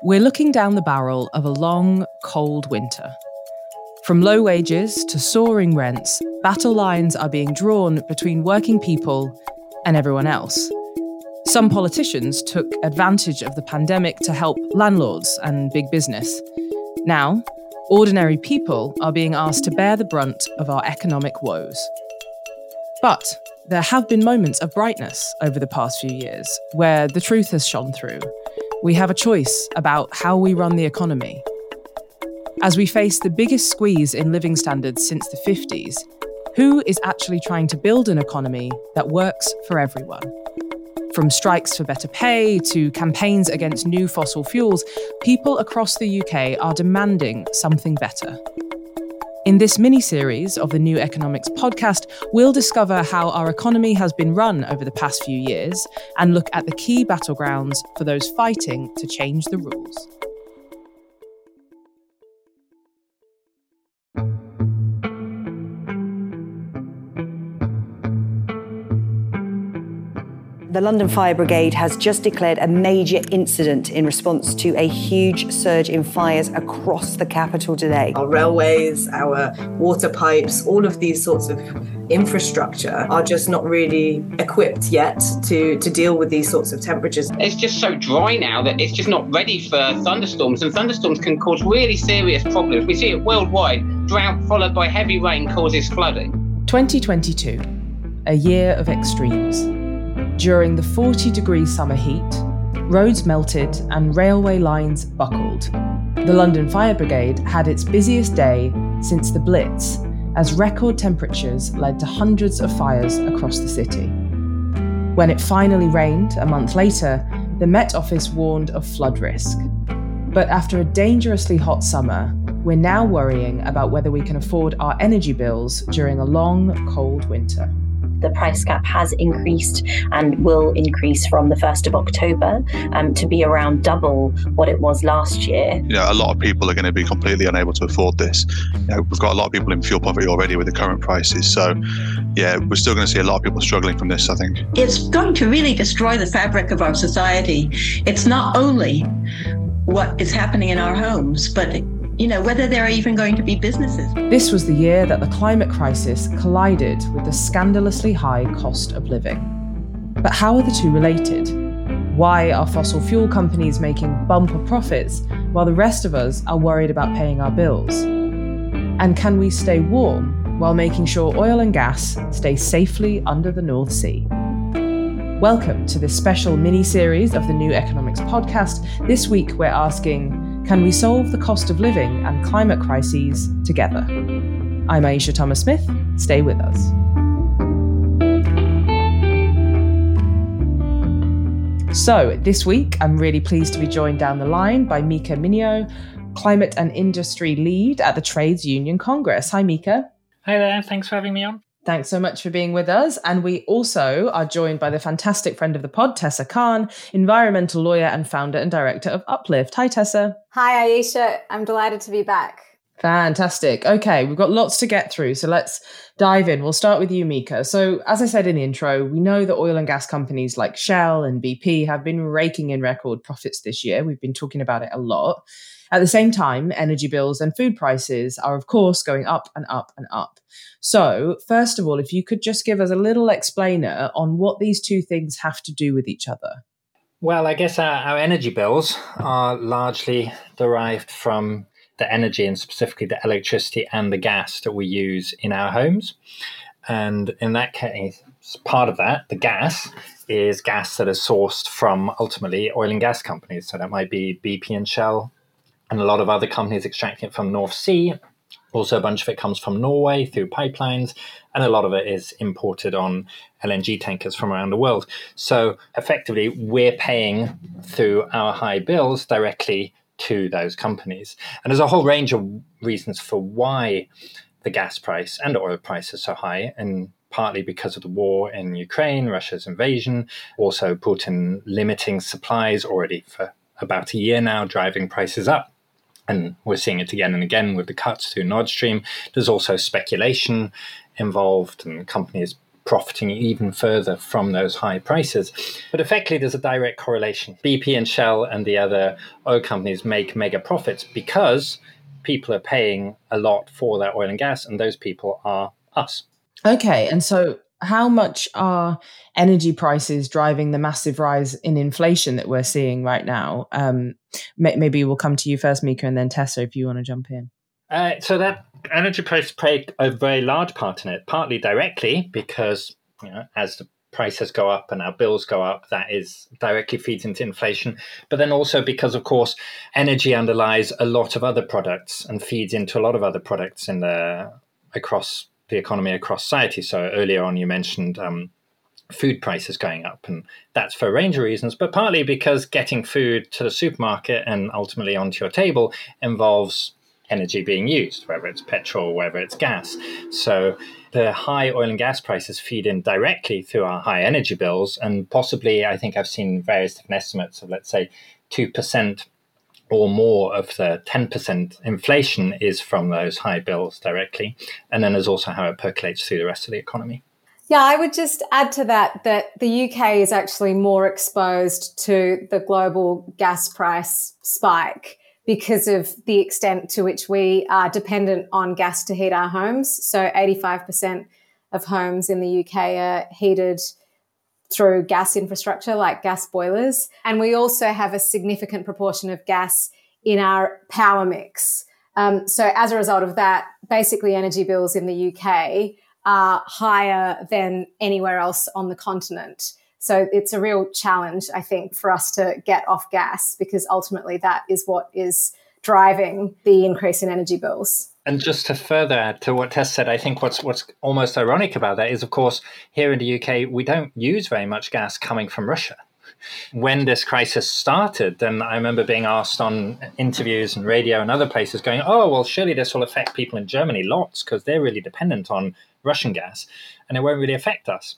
We're looking down the barrel of a long, cold winter. From low wages to soaring rents, battle lines are being drawn between working people and everyone else. Some politicians took advantage of the pandemic to help landlords and big business. Now, ordinary people are being asked to bear the brunt of our economic woes. But there have been moments of brightness over the past few years where the truth has shone through. We have a choice about how we run the economy. As we face the biggest squeeze in living standards since the 50s, who is actually trying to build an economy that works for everyone? From strikes for better pay to campaigns against new fossil fuels, people across the UK are demanding something better. In this mini series of the New Economics podcast, we'll discover how our economy has been run over the past few years and look at the key battlegrounds for those fighting to change the rules. The London Fire Brigade has just declared a major incident in response to a huge surge in fires across the capital today. Our railways, our water pipes, all of these sorts of infrastructure are just not really equipped yet to, to deal with these sorts of temperatures. It's just so dry now that it's just not ready for thunderstorms, and thunderstorms can cause really serious problems. We see it worldwide. Drought followed by heavy rain causes flooding. 2022, a year of extremes. During the 40 degree summer heat, roads melted and railway lines buckled. The London Fire Brigade had its busiest day since the Blitz, as record temperatures led to hundreds of fires across the city. When it finally rained a month later, the Met Office warned of flood risk. But after a dangerously hot summer, we're now worrying about whether we can afford our energy bills during a long, cold winter the price cap has increased and will increase from the 1st of October um, to be around double what it was last year. You know, a lot of people are going to be completely unable to afford this. You know, we've got a lot of people in fuel poverty already with the current prices. So, yeah, we're still going to see a lot of people struggling from this, I think. It's going to really destroy the fabric of our society. It's not only what is happening in our homes, but you know, whether there are even going to be businesses. This was the year that the climate crisis collided with the scandalously high cost of living. But how are the two related? Why are fossil fuel companies making bumper profits while the rest of us are worried about paying our bills? And can we stay warm while making sure oil and gas stay safely under the North Sea? Welcome to this special mini series of the New Economics podcast. This week we're asking can we solve the cost of living and climate crises together? I'm Aisha Thomas Smith. Stay with us. So, this week, I'm really pleased to be joined down the line by Mika Minio, Climate and Industry Lead at the Trades Union Congress. Hi, Mika. Hi there. Thanks for having me on. Thanks so much for being with us. And we also are joined by the fantastic friend of the pod, Tessa Khan, environmental lawyer and founder and director of Uplift. Hi, Tessa. Hi, Aisha. I'm delighted to be back. Fantastic. Okay, we've got lots to get through. So let's dive in. We'll start with you, Mika. So, as I said in the intro, we know that oil and gas companies like Shell and BP have been raking in record profits this year. We've been talking about it a lot. At the same time, energy bills and food prices are, of course, going up and up and up. So, first of all, if you could just give us a little explainer on what these two things have to do with each other. Well, I guess our, our energy bills are largely derived from the energy and specifically the electricity and the gas that we use in our homes. And in that case, part of that, the gas, is gas that is sourced from ultimately oil and gas companies. So that might be BP and Shell, and a lot of other companies extracting it from North Sea. Also, a bunch of it comes from Norway through pipelines, and a lot of it is imported on LNG tankers from around the world. So, effectively, we're paying through our high bills directly to those companies. And there's a whole range of reasons for why the gas price and oil price is so high, and partly because of the war in Ukraine, Russia's invasion, also Putin limiting supplies already for about a year now, driving prices up and we're seeing it again and again with the cuts to Nord Stream. There's also speculation involved, and companies profiting even further from those high prices. But effectively, there's a direct correlation. BP and Shell and the other oil companies make mega profits because people are paying a lot for their oil and gas, and those people are us. Okay, and so how much are energy prices driving the massive rise in inflation that we're seeing right now? Um, maybe we'll come to you first, Mika, and then Tessa, if you want to jump in. Uh, so that energy prices play a very large part in it, partly directly because you know, as the prices go up and our bills go up, that is directly feeds into inflation. But then also because, of course, energy underlies a lot of other products and feeds into a lot of other products in the across the economy across society. So earlier on, you mentioned um, food prices going up, and that's for a range of reasons, but partly because getting food to the supermarket and ultimately onto your table involves energy being used, whether it's petrol, whether it's gas. So the high oil and gas prices feed in directly through our high energy bills, and possibly, I think I've seen various different estimates of, let's say, two percent or more of the 10% inflation is from those high bills directly. And then there's also how it percolates through the rest of the economy. Yeah, I would just add to that that the UK is actually more exposed to the global gas price spike because of the extent to which we are dependent on gas to heat our homes. So 85% of homes in the UK are heated through gas infrastructure like gas boilers. And we also have a significant proportion of gas in our power mix. Um, so as a result of that, basically energy bills in the UK are higher than anywhere else on the continent. So it's a real challenge, I think, for us to get off gas because ultimately that is what is driving the increase in energy bills. And just to further add to what Tess said, I think what's what's almost ironic about that is, of course, here in the UK, we don't use very much gas coming from Russia. When this crisis started, then I remember being asked on interviews and radio and other places, going, "Oh, well, surely this will affect people in Germany lots because they're really dependent on Russian gas, and it won't really affect us."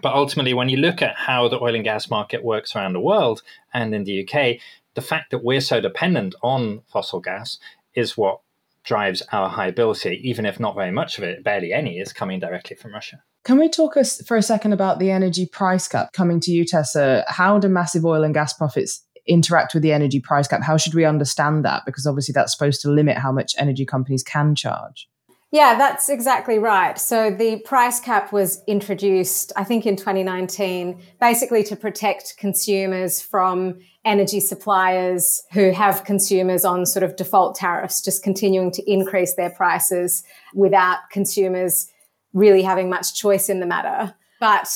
But ultimately, when you look at how the oil and gas market works around the world and in the UK, the fact that we're so dependent on fossil gas is what drives our high here, even if not very much of it, barely any, is coming directly from Russia. Can we talk us for a second about the energy price cap? Coming to you, Tessa, how do massive oil and gas profits interact with the energy price cap? How should we understand that? Because obviously that's supposed to limit how much energy companies can charge. Yeah, that's exactly right. So the price cap was introduced, I think, in 2019, basically to protect consumers from energy suppliers who have consumers on sort of default tariffs, just continuing to increase their prices without consumers really having much choice in the matter. But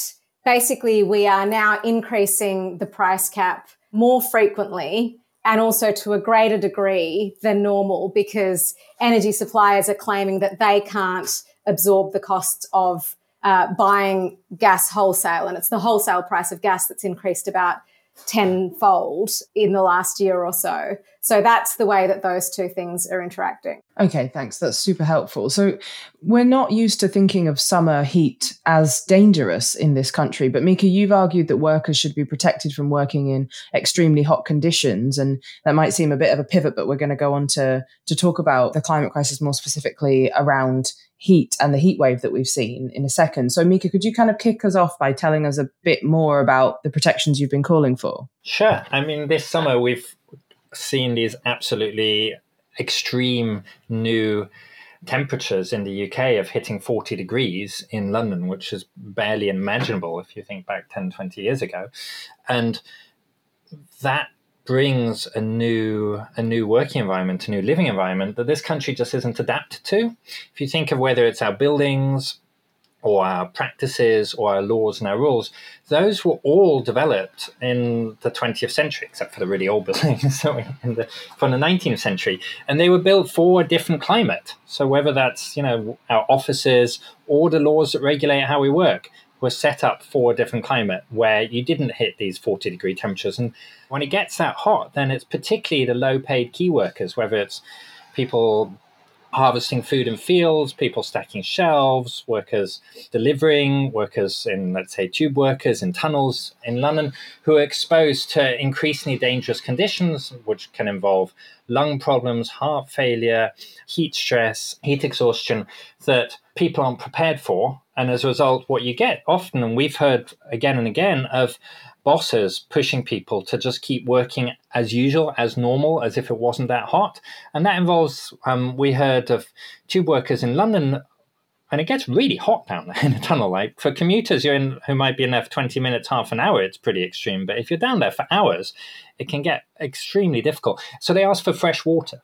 basically, we are now increasing the price cap more frequently and also to a greater degree than normal because energy suppliers are claiming that they can't absorb the costs of uh, buying gas wholesale. And it's the wholesale price of gas that's increased about tenfold in the last year or so. So that's the way that those two things are interacting. Okay, thanks. That's super helpful. So we're not used to thinking of summer heat as dangerous in this country, but Mika, you've argued that workers should be protected from working in extremely hot conditions, and that might seem a bit of a pivot, but we're going to go on to to talk about the climate crisis more specifically around heat and the heat wave that we've seen in a second. So, Mika, could you kind of kick us off by telling us a bit more about the protections you've been calling for? Sure. I mean, this summer we've seen these absolutely extreme new temperatures in the UK of hitting 40 degrees in London, which is barely imaginable if you think back 10, 20 years ago. And that brings a new a new working environment, a new living environment that this country just isn't adapted to. If you think of whether it's our buildings or our practices or our laws and our rules, those were all developed in the 20th century, except for the really old buildings the, from the 19th century. And they were built for a different climate. So whether that's, you know, our offices or the laws that regulate how we work, were set up for a different climate where you didn't hit these 40 degree temperatures. And when it gets that hot, then it's particularly the low paid key workers, whether it's people harvesting food in fields, people stacking shelves, workers delivering, workers in, let's say, tube workers in tunnels in London who are exposed to increasingly dangerous conditions, which can involve lung problems, heart failure, heat stress, heat exhaustion that people aren't prepared for. And as a result, what you get often, and we've heard again and again of bosses pushing people to just keep working as usual, as normal, as if it wasn't that hot. And that involves, um, we heard of tube workers in London, and it gets really hot down there in the tunnel. Like for commuters in, who might be in there for 20 minutes, half an hour, it's pretty extreme. But if you're down there for hours, it can get extremely difficult. So they asked for fresh water.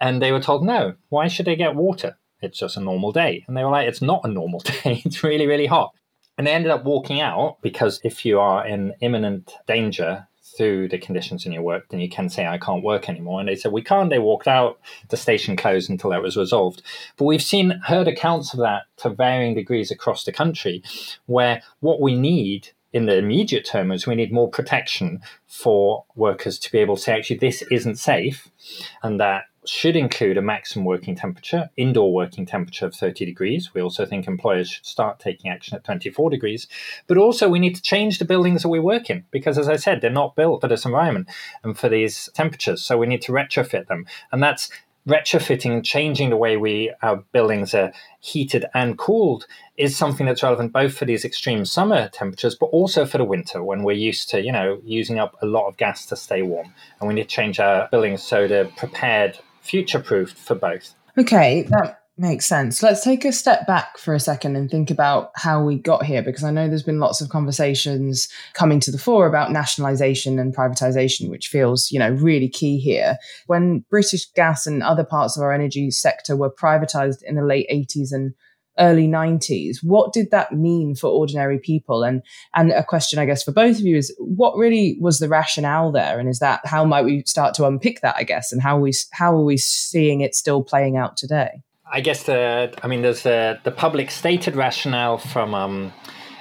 And they were told, no, why should they get water? It's just a normal day. And they were like, it's not a normal day. it's really, really hot. And they ended up walking out because if you are in imminent danger through the conditions in your work, then you can say, I can't work anymore. And they said, We can't. They walked out, the station closed until that was resolved. But we've seen, heard accounts of that to varying degrees across the country, where what we need in the immediate term is we need more protection for workers to be able to say, actually, this isn't safe, and that should include a maximum working temperature, indoor working temperature of 30 degrees. We also think employers should start taking action at 24 degrees. But also, we need to change the buildings that we work in because, as I said, they're not built for this environment and for these temperatures. So we need to retrofit them. And that's retrofitting and changing the way we our buildings are heated and cooled is something that's relevant both for these extreme summer temperatures but also for the winter when we're used to you know using up a lot of gas to stay warm and we need to change our buildings so they're prepared future proofed for both. Okay, that makes sense. Let's take a step back for a second and think about how we got here, because I know there's been lots of conversations coming to the fore about nationalisation and privatisation, which feels, you know, really key here. When British Gas and other parts of our energy sector were privatised in the late 80s and early 90s what did that mean for ordinary people? And and a question i guess for both of you is what really was the rationale there? And is that how might we start to unpick that i guess? And how we how are we seeing it still playing out today? I guess the i mean there's the the public stated rationale from um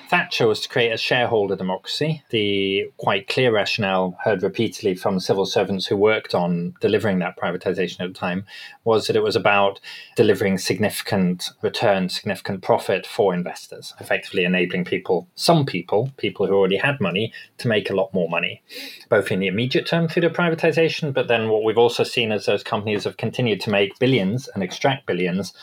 Thatcher was to create a shareholder democracy. The quite clear rationale heard repeatedly from civil servants who worked on delivering that privatization at the time was that it was about delivering significant return, significant profit for investors, effectively enabling people, some people, people who already had money, to make a lot more money, both in the immediate term through the privatization, but then what we've also seen is those companies have continued to make billions and extract billions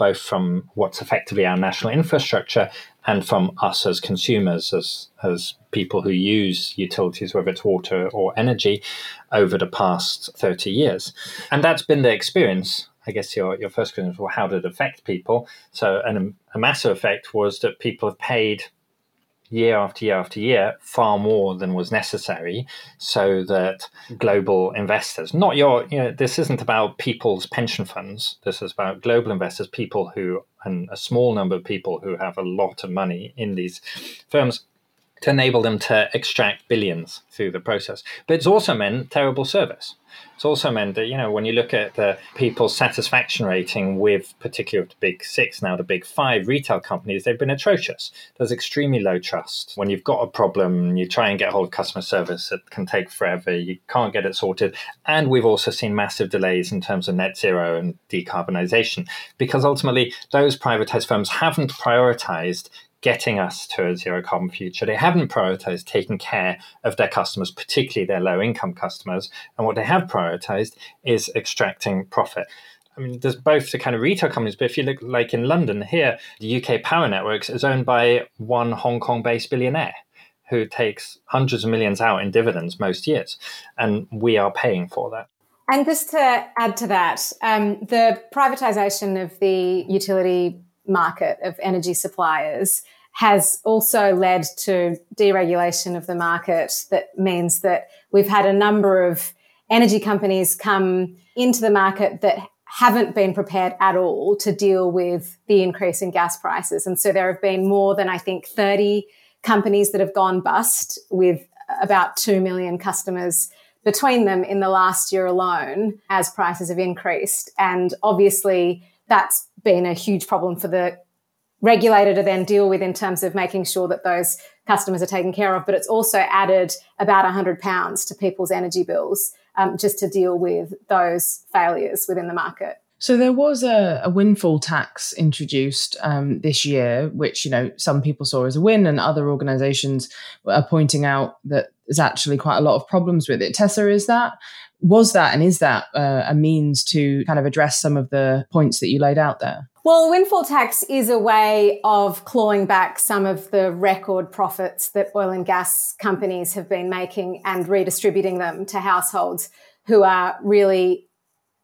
both from what's effectively our national infrastructure and from us as consumers, as as people who use utilities, whether it's water or energy, over the past thirty years, and that's been the experience. I guess your your first question was, well, how did it affect people? So, and a, a massive effect was that people have paid year after year after year far more than was necessary so that global investors not your you know this isn't about people's pension funds. This is about global investors people who and a small number of people who have a lot of money in these firms to enable them to extract billions through the process but it's also meant terrible service it's also meant that, you know, when you look at the people's satisfaction rating with particularly the big six, now the big five retail companies, they've been atrocious. There's extremely low trust. When you've got a problem, you try and get hold of customer service, it can take forever. You can't get it sorted. And we've also seen massive delays in terms of net zero and decarbonisation because ultimately those privatized firms haven't prioritized getting us to a zero carbon future. They haven't prioritized taking care of their customers, particularly their low income customers. And what they have prioritized is extracting profit. I mean, there's both the kind of retail companies, but if you look like in London here, the UK Power Networks is owned by one Hong Kong based billionaire who takes hundreds of millions out in dividends most years. And we are paying for that. And just to add to that, um, the privatization of the utility market of energy suppliers has also led to deregulation of the market that means that we've had a number of energy companies come into the market that haven't been prepared at all to deal with the increase in gas prices. And so there have been more than, I think, 30 companies that have gone bust with about 2 million customers between them in the last year alone as prices have increased. And obviously, that's been a huge problem for the regulator to then deal with in terms of making sure that those customers are taken care of. But it's also added about £100 to people's energy bills um, just to deal with those failures within the market. So there was a, a windfall tax introduced um, this year, which you know some people saw as a win, and other organisations are pointing out that there's actually quite a lot of problems with it. Tessa, is that was that and is that uh, a means to kind of address some of the points that you laid out there? Well, windfall tax is a way of clawing back some of the record profits that oil and gas companies have been making and redistributing them to households who are really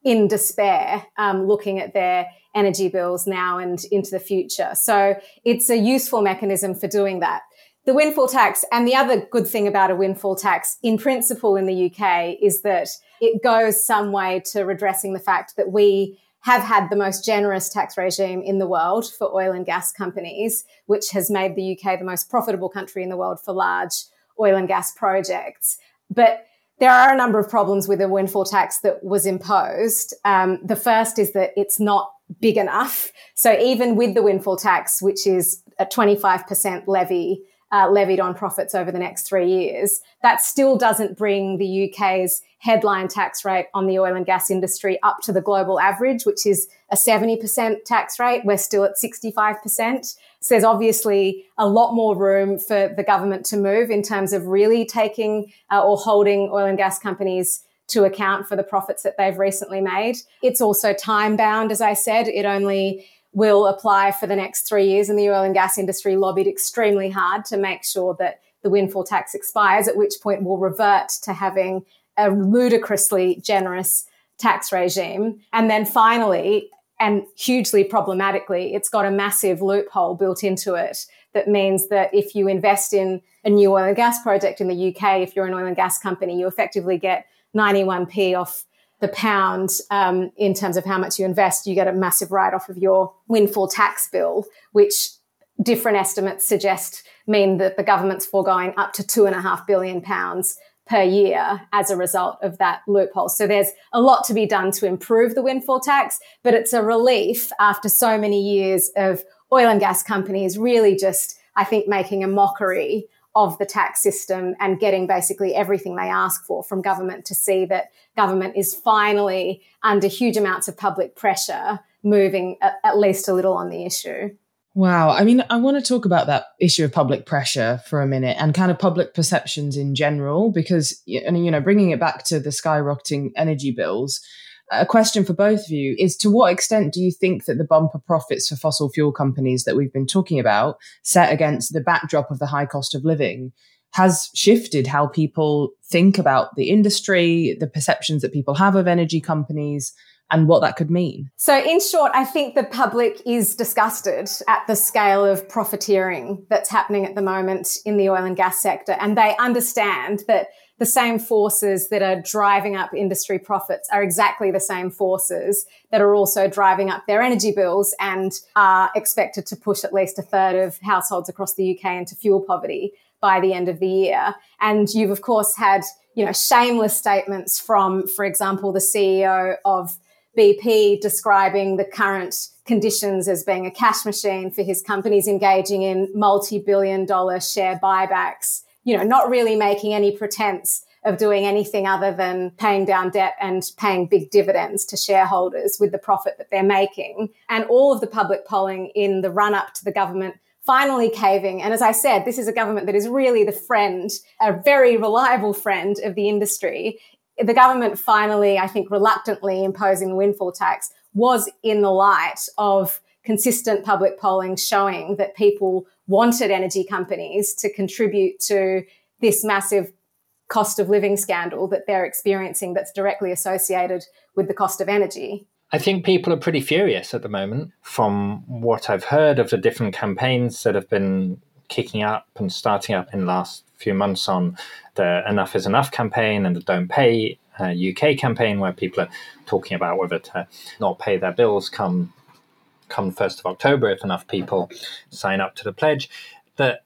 in despair um, looking at their energy bills now and into the future. So it's a useful mechanism for doing that. The windfall tax, and the other good thing about a windfall tax in principle in the UK is that it goes some way to redressing the fact that we have had the most generous tax regime in the world for oil and gas companies, which has made the UK the most profitable country in the world for large oil and gas projects. But there are a number of problems with the windfall tax that was imposed. Um, the first is that it's not big enough. So even with the windfall tax, which is a 25% levy uh, levied on profits over the next three years, that still doesn't bring the UK's headline tax rate on the oil and gas industry up to the global average, which is a 70% tax rate. We're still at 65%. So there's obviously a lot more room for the government to move in terms of really taking uh, or holding oil and gas companies to account for the profits that they've recently made. It's also time bound, as I said. It only will apply for the next three years, and the oil and gas industry lobbied extremely hard to make sure that the windfall tax expires, at which point we'll revert to having a ludicrously generous tax regime. And then finally, and hugely problematically, it's got a massive loophole built into it that means that if you invest in a new oil and gas project in the UK, if you're an oil and gas company, you effectively get 91p off the pound um, in terms of how much you invest, you get a massive write off of your windfall tax bill, which different estimates suggest mean that the government's foregoing up to two and a half billion pounds per year as a result of that loophole. So there's a lot to be done to improve the windfall tax, but it's a relief after so many years of oil and gas companies really just, I think, making a mockery of the tax system and getting basically everything they ask for from government to see that government is finally under huge amounts of public pressure moving at, at least a little on the issue. Wow. I mean, I want to talk about that issue of public pressure for a minute and kind of public perceptions in general, because, and you know, bringing it back to the skyrocketing energy bills, a question for both of you is to what extent do you think that the bumper profits for fossil fuel companies that we've been talking about, set against the backdrop of the high cost of living, has shifted how people think about the industry, the perceptions that people have of energy companies, and what that could mean? So, in short, I think the public is disgusted at the scale of profiteering that's happening at the moment in the oil and gas sector. And they understand that the same forces that are driving up industry profits are exactly the same forces that are also driving up their energy bills and are expected to push at least a third of households across the UK into fuel poverty by the end of the year. And you've of course had, you know, shameless statements from, for example, the CEO of BP describing the current conditions as being a cash machine for his companies engaging in multi-billion dollar share buybacks you know, not really making any pretense of doing anything other than paying down debt and paying big dividends to shareholders with the profit that they're making. And all of the public polling in the run up to the government finally caving. And as I said, this is a government that is really the friend, a very reliable friend of the industry. The government finally, I think, reluctantly imposing the windfall tax was in the light of consistent public polling showing that people wanted energy companies to contribute to this massive cost of living scandal that they're experiencing that's directly associated with the cost of energy. I think people are pretty furious at the moment from what I've heard of the different campaigns that have been kicking up and starting up in the last few months on the Enough is Enough campaign and the Don't Pay uh, UK campaign, where people are talking about whether to not pay their bills come come 1st of October, if enough people sign up to the pledge, that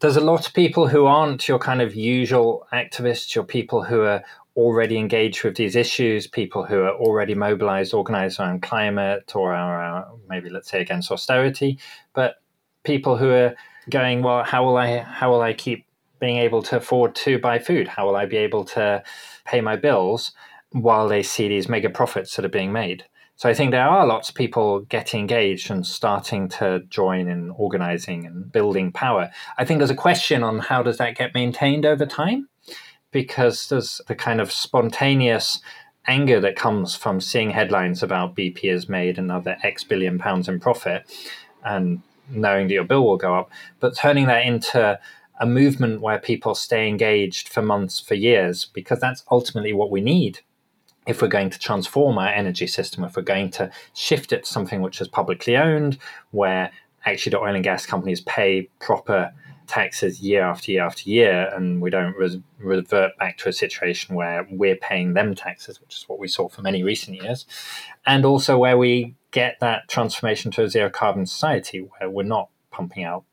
there's a lot of people who aren't your kind of usual activists, your people who are already engaged with these issues, people who are already mobilized, organized around climate or our, maybe let's say against austerity, but people who are going, well, how will I how will I keep being able to afford to buy food? How will I be able to pay my bills while they see these mega profits that are being made? So I think there are lots of people getting engaged and starting to join in organizing and building power. I think there's a question on how does that get maintained over time? Because there's the kind of spontaneous anger that comes from seeing headlines about BP has made another X billion pounds in profit and knowing that your bill will go up, but turning that into a movement where people stay engaged for months, for years, because that's ultimately what we need if we're going to transform our energy system, if we're going to shift it to something which is publicly owned, where actually the oil and gas companies pay proper taxes year after year after year, and we don't re- revert back to a situation where we're paying them taxes, which is what we saw for many recent years, and also where we get that transformation to a zero carbon society where we're not pumping out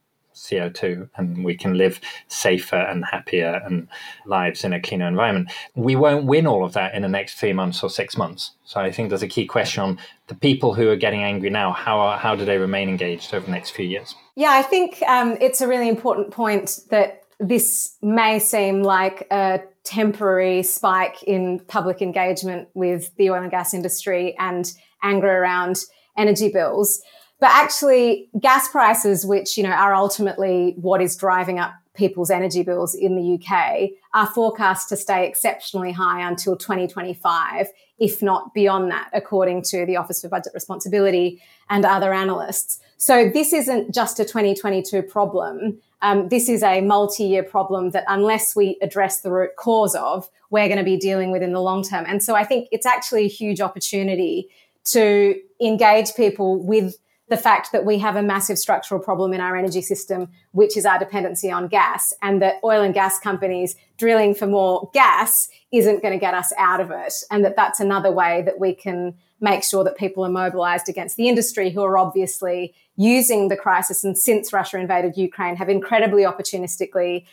CO2 and we can live safer and happier and lives in a cleaner environment. We won't win all of that in the next three months or six months. So I think there's a key question on the people who are getting angry now. How are, how do they remain engaged over the next few years? Yeah, I think um, it's a really important point that this may seem like a temporary spike in public engagement with the oil and gas industry and anger around energy bills. But actually, gas prices, which, you know, are ultimately what is driving up people's energy bills in the UK, are forecast to stay exceptionally high until 2025, if not beyond that, according to the Office for Budget Responsibility and other analysts. So this isn't just a 2022 problem. Um, this is a multi-year problem that unless we address the root cause of, we're going to be dealing with in the long term. And so I think it's actually a huge opportunity to engage people with the fact that we have a massive structural problem in our energy system, which is our dependency on gas, and that oil and gas companies drilling for more gas isn't going to get us out of it. And that that's another way that we can make sure that people are mobilized against the industry who are obviously using the crisis and since Russia invaded Ukraine have incredibly opportunistically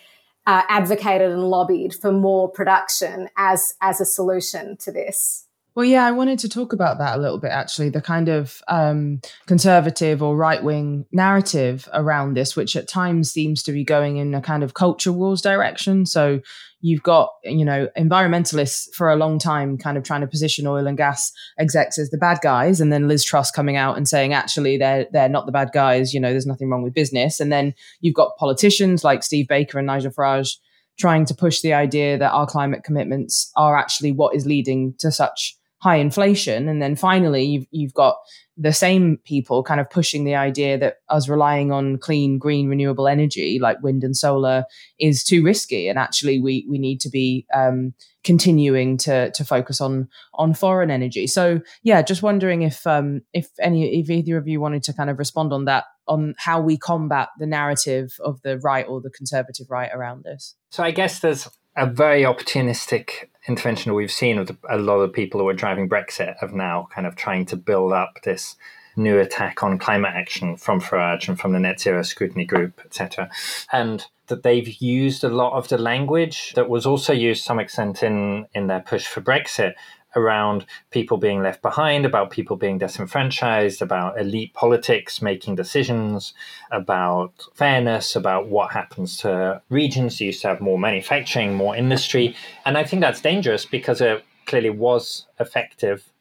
uh, advocated and lobbied for more production as, as a solution to this. Well, yeah, I wanted to talk about that a little bit actually, the kind of um, conservative or right wing narrative around this, which at times seems to be going in a kind of culture wars direction. So you've got, you know, environmentalists for a long time kind of trying to position oil and gas execs as the bad guys. And then Liz Truss coming out and saying, actually, they're, they're not the bad guys. You know, there's nothing wrong with business. And then you've got politicians like Steve Baker and Nigel Farage trying to push the idea that our climate commitments are actually what is leading to such high inflation. And then finally, you've, you've got the same people kind of pushing the idea that us relying on clean, green, renewable energy like wind and solar is too risky, and actually we we need to be um, continuing to to focus on on foreign energy. So yeah, just wondering if um, if any if either of you wanted to kind of respond on that on how we combat the narrative of the right or the conservative right around this. So I guess there's a very opportunistic intervention we've seen of a lot of people who are driving Brexit of now kind of trying to build up this new attack on climate action from Farage and from the Net Zero Scrutiny Group, etc. And that they've used a lot of the language that was also used to some extent in, in their push for Brexit around people being left behind, about people being disenfranchised, about elite politics making decisions, about fairness, about what happens to regions. You used to have more manufacturing, more industry. And I think that's dangerous because it clearly was effective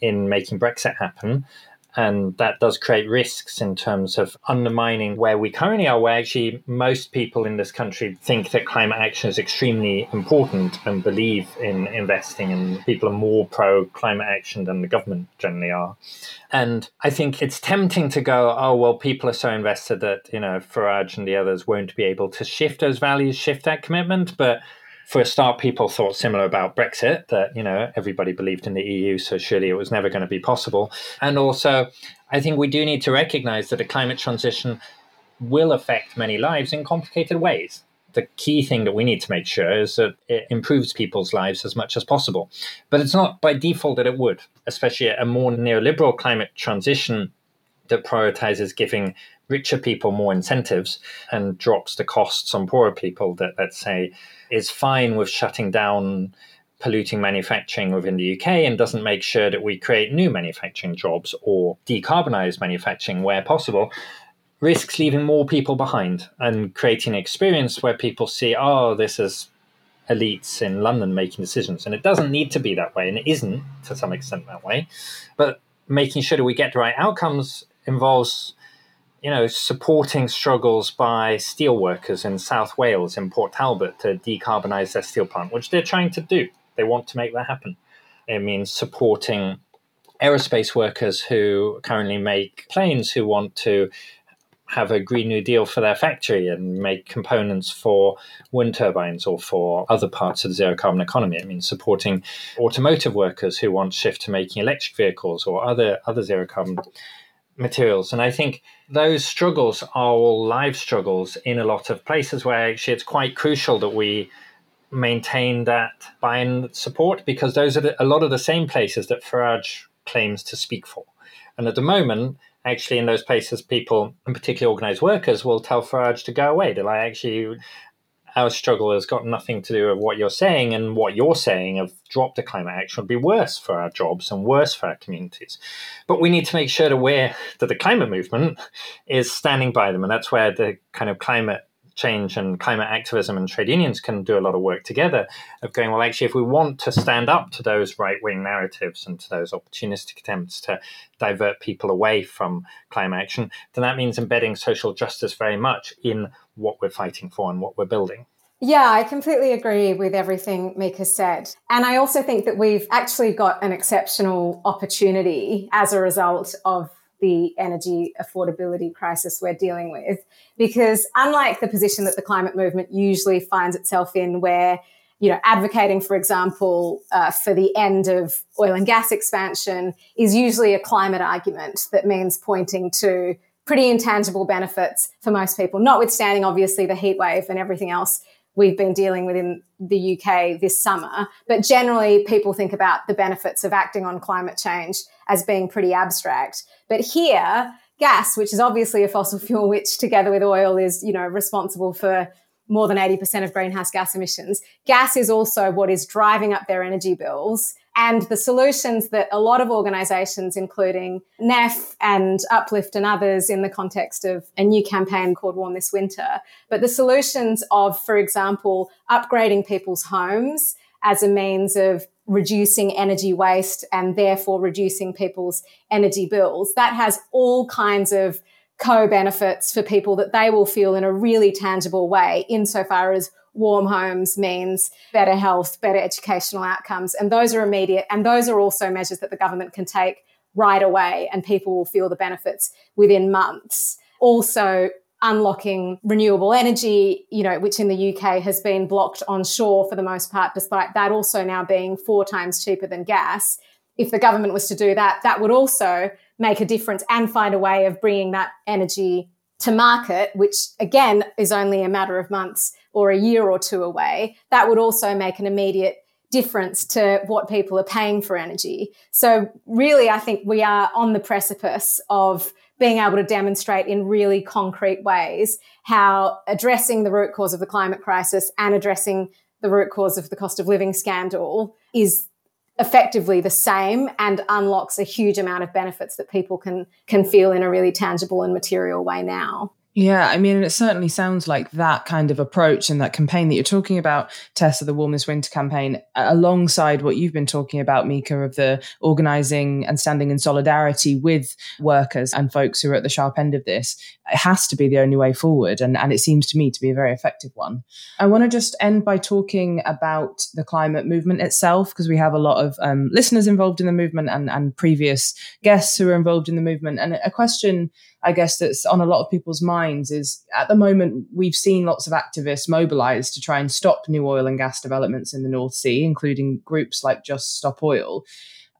in making Brexit happen. And that does create risks in terms of undermining where we currently are, where actually most people in this country think that climate action is extremely important and believe in investing, and people are more pro climate action than the government generally are. And I think it's tempting to go, oh, well, people are so invested that, you know, Farage and the others won't be able to shift those values, shift that commitment. But for a start, people thought similar about Brexit, that, you know, everybody believed in the EU, so surely it was never going to be possible. And also, I think we do need to recognize that a climate transition will affect many lives in complicated ways. The key thing that we need to make sure is that it improves people's lives as much as possible. But it's not by default that it would, especially a more neoliberal climate transition that prioritizes giving richer people more incentives and drops the costs on poorer people that, let's say, is fine with shutting down polluting manufacturing within the UK and doesn't make sure that we create new manufacturing jobs or decarbonize manufacturing where possible, risks leaving more people behind and creating an experience where people see, oh, this is elites in London making decisions. And it doesn't need to be that way, and it isn't to some extent that way. But making sure that we get the right outcomes involves you know, supporting struggles by steel workers in South Wales, in Port Talbot, to decarbonize their steel plant, which they're trying to do. They want to make that happen. It means supporting aerospace workers who currently make planes who want to have a Green New Deal for their factory and make components for wind turbines or for other parts of the zero carbon economy. It means supporting automotive workers who want to shift to making electric vehicles or other other zero carbon materials. And I think those struggles are all live struggles in a lot of places where actually it's quite crucial that we maintain that buy-in support because those are the, a lot of the same places that Farage claims to speak for. And at the moment, actually, in those places, people, and particularly organized workers, will tell Farage to go away. They're like, actually, our struggle has got nothing to do with what you're saying, and what you're saying of drop the climate action would be worse for our jobs and worse for our communities. But we need to make sure that that the climate movement is standing by them, and that's where the kind of climate change and climate activism and trade unions can do a lot of work together of going, well, actually, if we want to stand up to those right wing narratives and to those opportunistic attempts to divert people away from climate action, then that means embedding social justice very much in what we're fighting for and what we're building. Yeah, I completely agree with everything Mika said. And I also think that we've actually got an exceptional opportunity as a result of the energy affordability crisis we're dealing with. Because unlike the position that the climate movement usually finds itself in, where you know, advocating, for example, uh, for the end of oil and gas expansion is usually a climate argument that means pointing to pretty intangible benefits for most people, notwithstanding obviously the heat wave and everything else we've been dealing with in the UK this summer. But generally, people think about the benefits of acting on climate change as being pretty abstract. But here, gas, which is obviously a fossil fuel, which together with oil is, you know, responsible for more than 80% of greenhouse gas emissions. Gas is also what is driving up their energy bills. And the solutions that a lot of organizations, including NEF and Uplift and others in the context of a new campaign called Warm This Winter, but the solutions of, for example, upgrading people's homes as a means of reducing energy waste and therefore reducing people's energy bills. That has all kinds of co benefits for people that they will feel in a really tangible way, insofar as warm homes means better health, better educational outcomes. And those are immediate. And those are also measures that the government can take right away, and people will feel the benefits within months. Also, unlocking renewable energy, you know, which in the UK has been blocked on shore for the most part, despite that also now being four times cheaper than gas. If the government was to do that, that would also make a difference and find a way of bringing that energy to market, which again is only a matter of months or a year or two away. That would also make an immediate difference to what people are paying for energy. So really, I think we are on the precipice of being able to demonstrate in really concrete ways how addressing the root cause of the climate crisis and addressing the root cause of the cost of living scandal is effectively the same and unlocks a huge amount of benefits that people can can feel in a really tangible and material way now. Yeah, I mean, it certainly sounds like that kind of approach and that campaign that you're talking about, Tessa, the Warm This Winter campaign, alongside what you've been talking about, Mika, of the organizing and standing in solidarity with workers and folks who are at the sharp end of this, it has to be the only way forward. And, and it seems to me to be a very effective one. I want to just end by talking about the climate movement itself, because we have a lot of um, listeners involved in the movement and, and previous guests who are involved in the movement. And a question I guess that's on a lot of people's minds is at the moment we've seen lots of activists mobilize to try and stop new oil and gas developments in the North Sea, including groups like Just Stop Oil.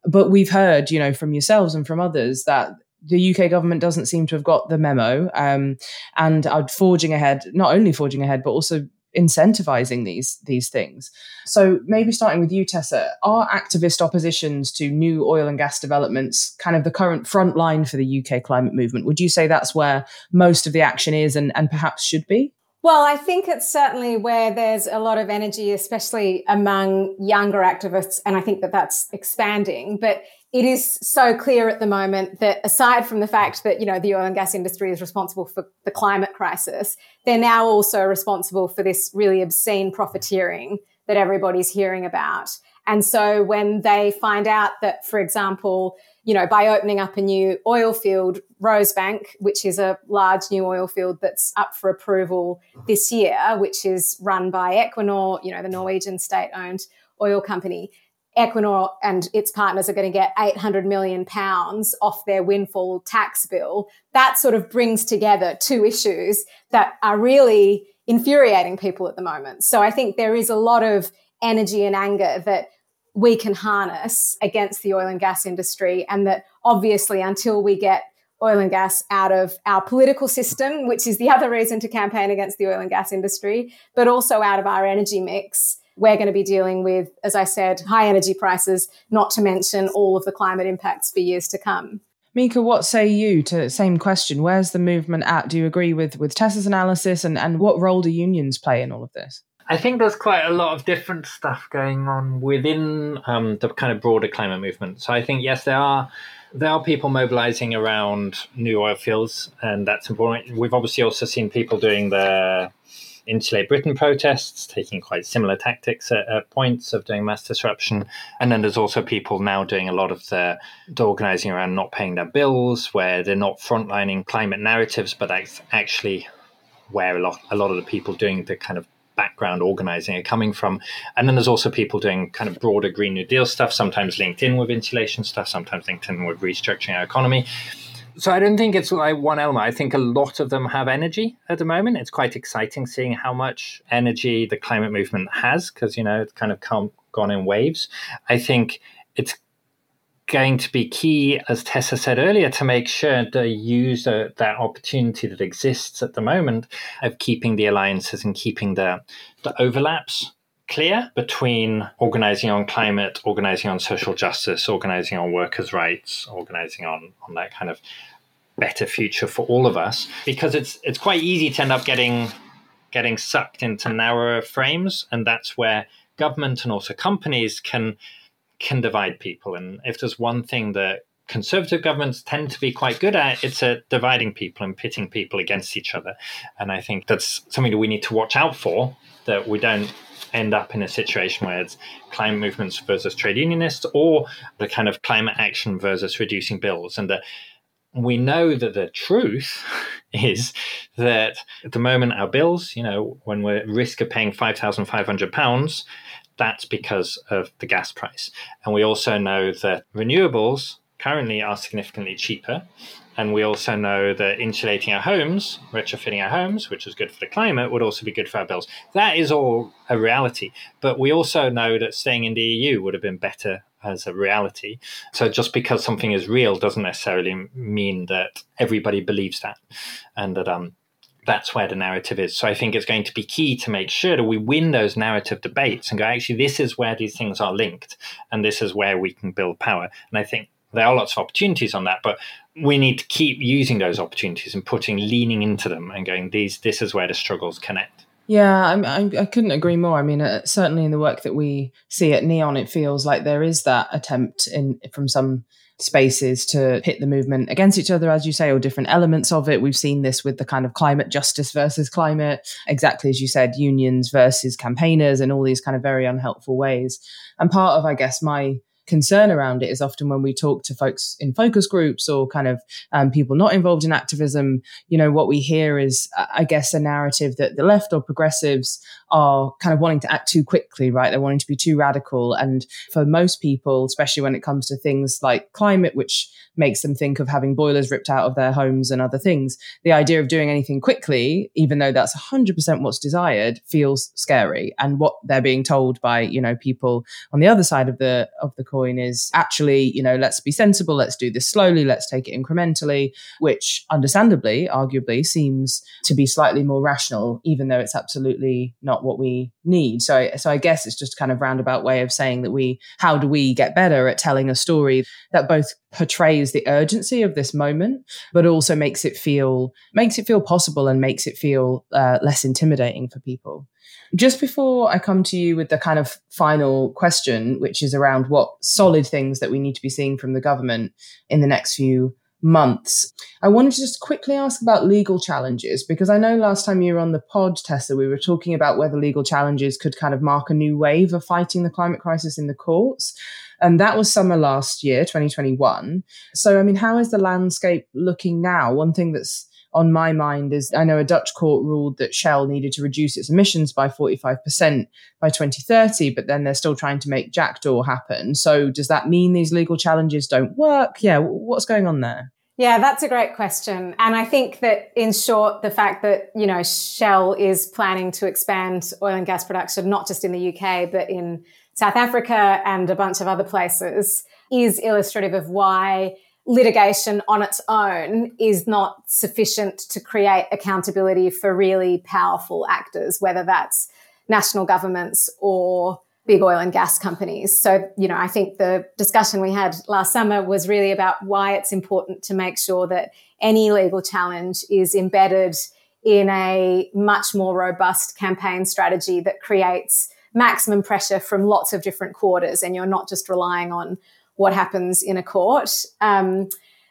But we've heard, you know, from yourselves and from others that the UK government doesn't seem to have got the memo um, and are forging ahead, not only forging ahead, but also incentivizing these these things. So maybe starting with you, Tessa, are activist oppositions to new oil and gas developments kind of the current front line for the UK climate movement? Would you say that's where most of the action is and, and perhaps should be? Well, I think it's certainly where there's a lot of energy, especially among younger activists. And I think that that's expanding. But it is so clear at the moment that aside from the fact that, you know, the oil and gas industry is responsible for the climate crisis, they're now also responsible for this really obscene profiteering that everybody's hearing about. And so when they find out that, for example, you know, by opening up a new oil field, Rosebank, which is a large new oil field that's up for approval this year, which is run by Equinor, you know, the Norwegian state owned oil company. Equinor and its partners are going to get 800 million pounds off their windfall tax bill. That sort of brings together two issues that are really infuriating people at the moment. So I think there is a lot of energy and anger that we can harness against the oil and gas industry. And that obviously, until we get oil and gas out of our political system, which is the other reason to campaign against the oil and gas industry, but also out of our energy mix, we're going to be dealing with, as I said, high energy prices, not to mention all of the climate impacts for years to come. Mika, what say you to the same question? Where's the movement at? Do you agree with with Tessa's analysis, and and what role do unions play in all of this? I think there's quite a lot of different stuff going on within um, the kind of broader climate movement. So I think yes, there are there are people mobilizing around new oil fields, and that's important. We've obviously also seen people doing the Insulate Britain protests, taking quite similar tactics at, at, points of doing mass disruption. And then there's also people now doing a lot of the, the organizing around not paying their bills, where they're not frontlining climate narratives, but that's actually where a lot, a lot of the people doing the kind of background organizing are coming from. And then there's also people doing kind of broader Green New Deal stuff, sometimes linked in with insulation stuff, sometimes linked in with restructuring our economy. So I don't think it's like one element. I think a lot of them have energy at the moment. It's quite exciting seeing how much energy the climate movement has because you know it's kind of come, gone in waves. I think it's going to be key, as Tessa said earlier, to make sure they use the, that opportunity that exists at the moment of keeping the alliances and keeping the the overlaps clear between organizing on climate, organizing on social justice, organizing on workers' rights, organizing on, on that kind of better future for all of us. Because it's it's quite easy to end up getting getting sucked into narrower frames, and that's where government and also companies can can divide people. And if there's one thing that conservative governments tend to be quite good at it's at dividing people and pitting people against each other and i think that's something that we need to watch out for that we don't end up in a situation where it's climate movements versus trade unionists or the kind of climate action versus reducing bills. And that we know that the truth is that at the moment our bills, you know, when we're at risk of paying £5,500, that's because of the gas price. And we also know that renewables currently are significantly cheaper. And we also know that insulating our homes, retrofitting our homes, which is good for the climate, would also be good for our bills. That is all a reality. But we also know that staying in the EU would have been better as a reality. So just because something is real doesn't necessarily mean that everybody believes that. And that um, that's where the narrative is. So I think it's going to be key to make sure that we win those narrative debates and go, actually, this is where these things are linked, and this is where we can build power. And I think there are lots of opportunities on that, but we need to keep using those opportunities and putting leaning into them and going these this is where the struggles connect. Yeah I, I, I couldn't agree more. I mean uh, certainly in the work that we see at NEON it feels like there is that attempt in from some spaces to pit the movement against each other as you say or different elements of it. We've seen this with the kind of climate justice versus climate exactly as you said unions versus campaigners and all these kind of very unhelpful ways. And part of i guess my concern around it is often when we talk to folks in focus groups or kind of um, people not involved in activism, you know, what we hear is, I guess, a narrative that the left or progressives are kind of wanting to act too quickly, right? They're wanting to be too radical. And for most people, especially when it comes to things like climate, which makes them think of having boilers ripped out of their homes and other things, the idea of doing anything quickly, even though that's 100% what's desired, feels scary. And what they're being told by, you know, people on the other side of the, of the coin is actually, you know, let's be sensible, let's do this slowly, let's take it incrementally, which understandably, arguably seems to be slightly more rational, even though it's absolutely not not what we need. So, so I guess it's just kind of roundabout way of saying that we, how do we get better at telling a story that both portrays the urgency of this moment, but also makes it feel makes it feel possible and makes it feel uh, less intimidating for people. Just before I come to you with the kind of final question, which is around what solid things that we need to be seeing from the government in the next few months. I wanted to just quickly ask about legal challenges because I know last time you were on the pod, Tessa, we were talking about whether legal challenges could kind of mark a new wave of fighting the climate crisis in the courts. And that was summer last year, 2021. So, I mean, how is the landscape looking now? One thing that's on my mind is I know a Dutch court ruled that Shell needed to reduce its emissions by 45% by 2030, but then they're still trying to make Jackdaw happen. So does that mean these legal challenges don't work? Yeah, what's going on there? Yeah, that's a great question. And I think that in short, the fact that, you know, Shell is planning to expand oil and gas production, not just in the UK, but in South Africa and a bunch of other places is illustrative of why litigation on its own is not sufficient to create accountability for really powerful actors, whether that's national governments or big oil and gas companies. So, you know, I think the discussion we had last summer was really about why it's important to make sure that any legal challenge is embedded in a much more robust campaign strategy that creates maximum pressure from lots of different quarters and you're not just relying on what happens in a court. Um,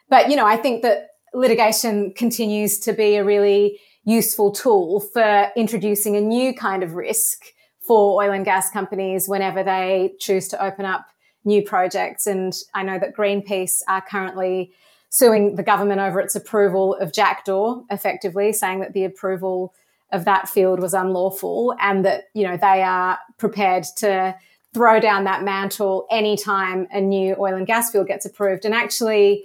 but, you know, I think that litigation continues to be a really useful tool for introducing a new kind of risk for oil and gas companies whenever they choose to open up new projects. And I know that Greenpeace are currently suing the government over its approval of Jackdaw, effectively saying that the approval of that field was unlawful and that, you know, they are prepared to throw down that mantle anytime a new oil and gas field gets approved. And actually,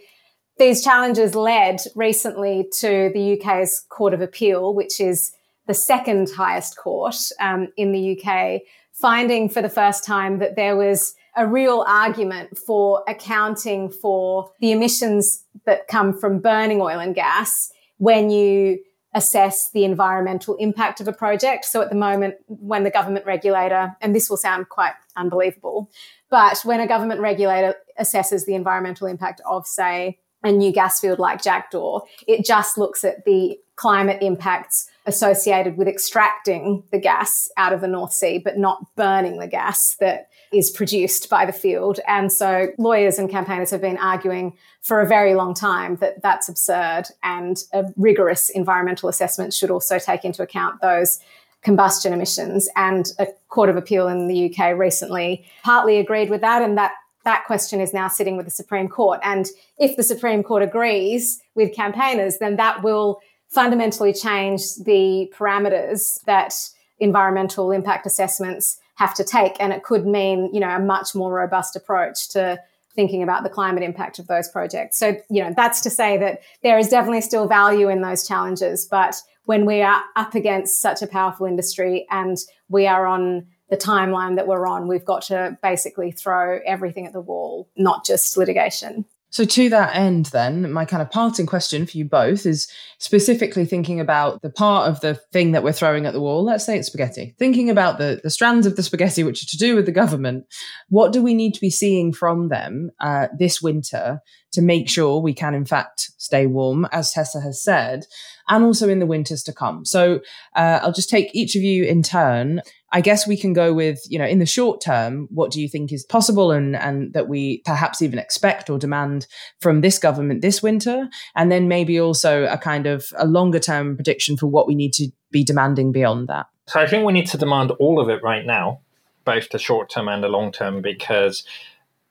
these challenges led recently to the UK's Court of Appeal, which is the second highest court um, in the UK, finding for the first time that there was a real argument for accounting for the emissions that come from burning oil and gas when you assess the environmental impact of a project. So at the moment, when the government regulator, and this will sound quite unbelievable, but when a government regulator assesses the environmental impact of, say, a new gas field like Jackdaw, it just looks at the climate impacts associated with extracting the gas out of the North Sea, but not burning the gas that is produced by the field. And so lawyers and campaigners have been arguing for a very long time that that's absurd and a rigorous environmental assessment should also take into account those combustion emissions. And a court of appeal in the UK recently partly agreed with that. And that that question is now sitting with the Supreme Court. And if the Supreme Court agrees with campaigners, then that will fundamentally change the parameters that environmental impact assessments have to take. And it could mean, you know, a much more robust approach to thinking about the climate impact of those projects. So, you know, that's to say that there is definitely still value in those challenges. But when we are up against such a powerful industry and we are on the timeline that we're on, we've got to basically throw everything at the wall, not just litigation. So, to that end, then, my kind of parting question for you both is specifically thinking about the part of the thing that we're throwing at the wall. Let's say it's spaghetti. Thinking about the, the strands of the spaghetti, which are to do with the government. What do we need to be seeing from them uh, this winter to make sure we can, in fact, stay warm, as Tessa has said, and also in the winters to come? So, uh, I'll just take each of you in turn I guess we can go with, you know, in the short term, what do you think is possible and, and that we perhaps even expect or demand from this government this winter? And then maybe also a kind of a longer term prediction for what we need to be demanding beyond that. So I think we need to demand all of it right now, both the short term and the long term, because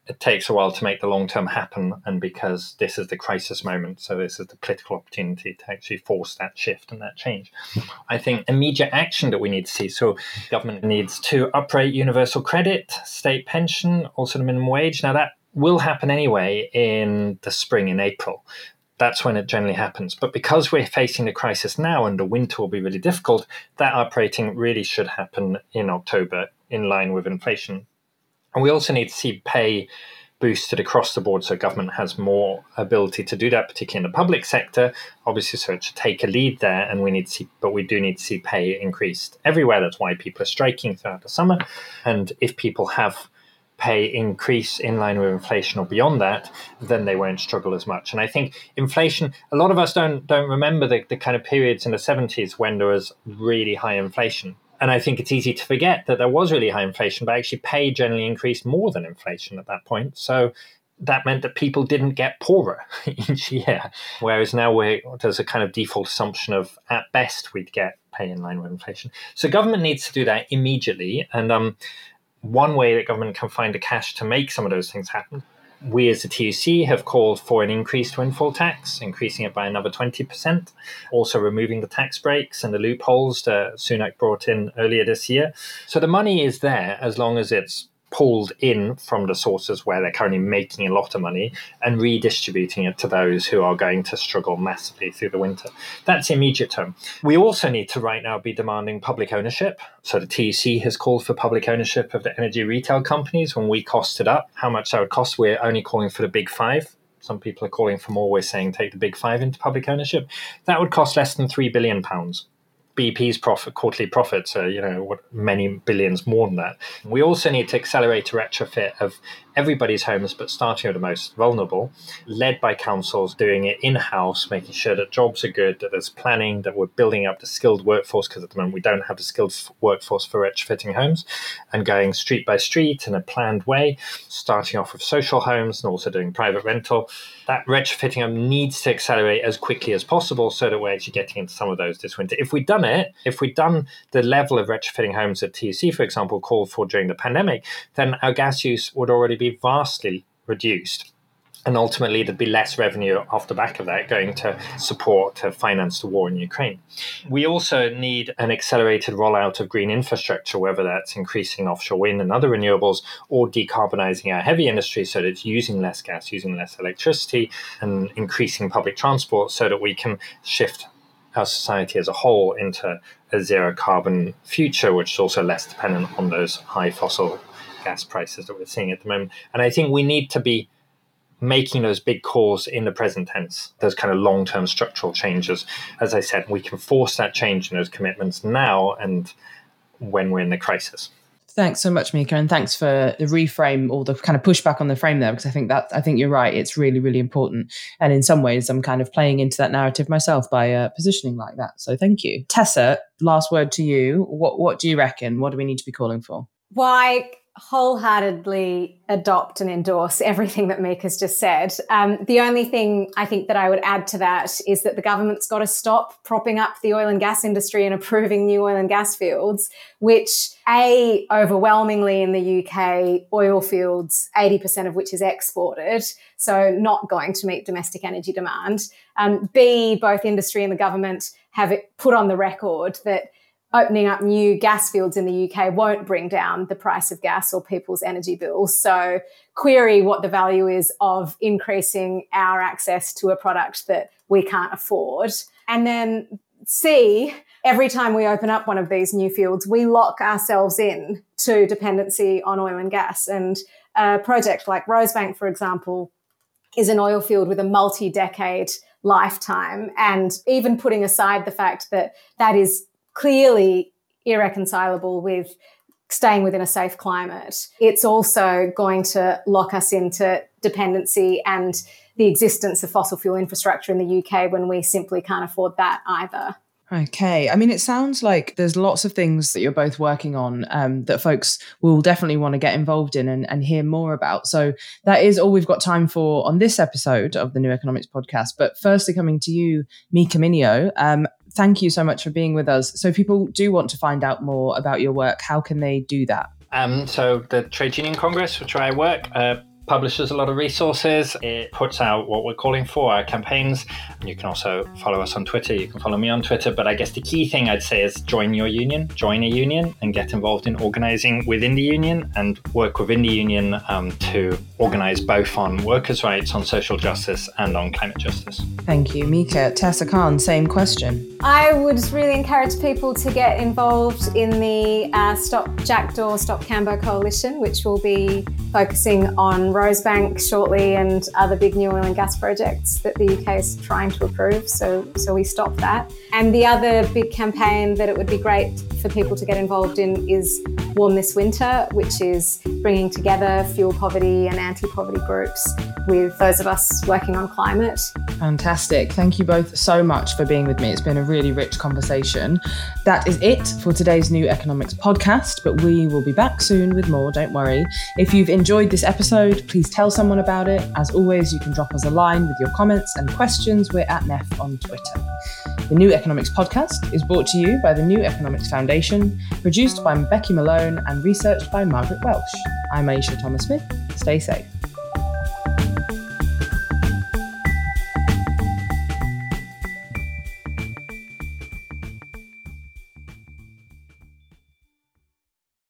it takes a while to make the long term happen, and because this is the crisis moment, so this is the political opportunity to actually force that shift and that change. I think immediate action that we need to see. So, government needs to uprate universal credit, state pension, also the minimum wage. Now, that will happen anyway in the spring, in April. That's when it generally happens. But because we're facing the crisis now and the winter will be really difficult, that uprating really should happen in October in line with inflation and we also need to see pay boosted across the board so government has more ability to do that, particularly in the public sector. Obviously, so to take a lead there, and we need to see, but we do need to see pay increased everywhere. That's why people are striking throughout the summer. And if people have pay increase in line with inflation or beyond that, then they won't struggle as much. And I think inflation, a lot of us don't don't remember the, the kind of periods in the 70s when there was really high inflation and I think it's easy to forget that there was really high inflation, but actually pay generally increased more than inflation at that point. So that meant that people didn't get poorer each year. Whereas now there's a kind of default assumption of at best we'd get pay in line with inflation. So government needs to do that immediately. And um, one way that government can find the cash to make some of those things happen. We as the TUC have called for an increased windfall tax, increasing it by another 20%, also removing the tax breaks and the loopholes that Sunak brought in earlier this year. So the money is there as long as it's pulled in from the sources where they're currently making a lot of money and redistributing it to those who are going to struggle massively through the winter. That's immediate term. We also need to right now be demanding public ownership. So the TUC has called for public ownership of the energy retail companies. When we costed up how much that would cost, we're only calling for the big five. Some people are calling for more. We're saying take the big five into public ownership. That would cost less than three billion pounds. BP's profit, quarterly profits are, you know, what, many billions more than that. We also need to accelerate a retrofit of everybody's homes, but starting with the most vulnerable, led by councils doing it in house, making sure that jobs are good, that there's planning, that we're building up the skilled workforce, because at the moment we don't have the skilled workforce for retrofitting homes, and going street by street in a planned way, starting off with social homes and also doing private rental. That retrofitting needs to accelerate as quickly as possible so that we're actually getting into some of those this winter. If we'd done it, if we'd done the level of retrofitting homes that TUC, for example, called for during the pandemic, then our gas use would already be vastly reduced. And ultimately, there'd be less revenue off the back of that going to support to finance the war in Ukraine. We also need an accelerated rollout of green infrastructure, whether that's increasing offshore wind and other renewables or decarbonizing our heavy industry so that it's using less gas, using less electricity, and increasing public transport so that we can shift our society as a whole into a zero carbon future, which is also less dependent on those high fossil gas prices that we're seeing at the moment. And I think we need to be making those big calls in the present tense, those kind of long term structural changes. As I said, we can force that change in those commitments now and when we're in the crisis. Thanks so much, Mika, and thanks for the reframe or the kind of pushback on the frame there, because I think that I think you're right. It's really, really important, and in some ways, I'm kind of playing into that narrative myself by uh, positioning like that. So, thank you, Tessa. Last word to you. What What do you reckon? What do we need to be calling for? Why wholeheartedly adopt and endorse everything that Mika's just said. Um, the only thing I think that I would add to that is that the government's got to stop propping up the oil and gas industry and approving new oil and gas fields, which A, overwhelmingly in the UK, oil fields, 80% of which is exported, so not going to meet domestic energy demand. Um, B, both industry and the government have it put on the record that opening up new gas fields in the UK won't bring down the price of gas or people's energy bills. So query what the value is of increasing our access to a product that we can't afford. And then C, every time we open up one of these new fields, we lock ourselves in to dependency on oil and gas. And a project like Rosebank, for example, is an oil field with a multi-decade lifetime. And even putting aside the fact that that is clearly irreconcilable with staying within a safe climate. It's also going to lock us into dependency and the existence of fossil fuel infrastructure in the UK when we simply can't afford that either. Okay. I mean, it sounds like there's lots of things that you're both working on um, that folks will definitely want to get involved in and, and hear more about. So that is all we've got time for on this episode of the New Economics podcast. But firstly, coming to you, Mika Minio, um, thank you so much for being with us. So, people do want to find out more about your work. How can they do that? Um, so, the Trade Union Congress, which I work, uh, publishes a lot of resources. It puts out what we're calling for our campaigns. You can also follow us on Twitter. You can follow me on Twitter. But I guess the key thing I'd say is join your union, join a union, and get involved in organizing within the union and work within the union um, to organize both on workers' rights, on social justice, and on climate justice. Thank you, Mika. Tessa Khan, same question. I would really encourage people to get involved in the uh, Stop Jackdaw, Stop Cambo coalition, which will be focusing on Rosebank shortly and other big new oil and gas projects that the UK is trying to approve. So, so we stopped that. And the other big campaign that it would be great for people to get involved in is Warm This Winter, which is bringing together fuel poverty and anti poverty groups with those of us working on climate. Fantastic. Thank you both so much for being with me. It's been a really rich conversation. That is it for today's New Economics podcast, but we will be back soon with more, don't worry. If you've enjoyed this episode, please tell someone about it. As always, you can drop us a line with your comments and questions. We're at NEF on Twitter. The New Economics podcast is brought to you by the New Economics Foundation, produced by Becky Malone and researched by Margaret Welsh. I'm Ayeisha Thomas Smith. Stay safe.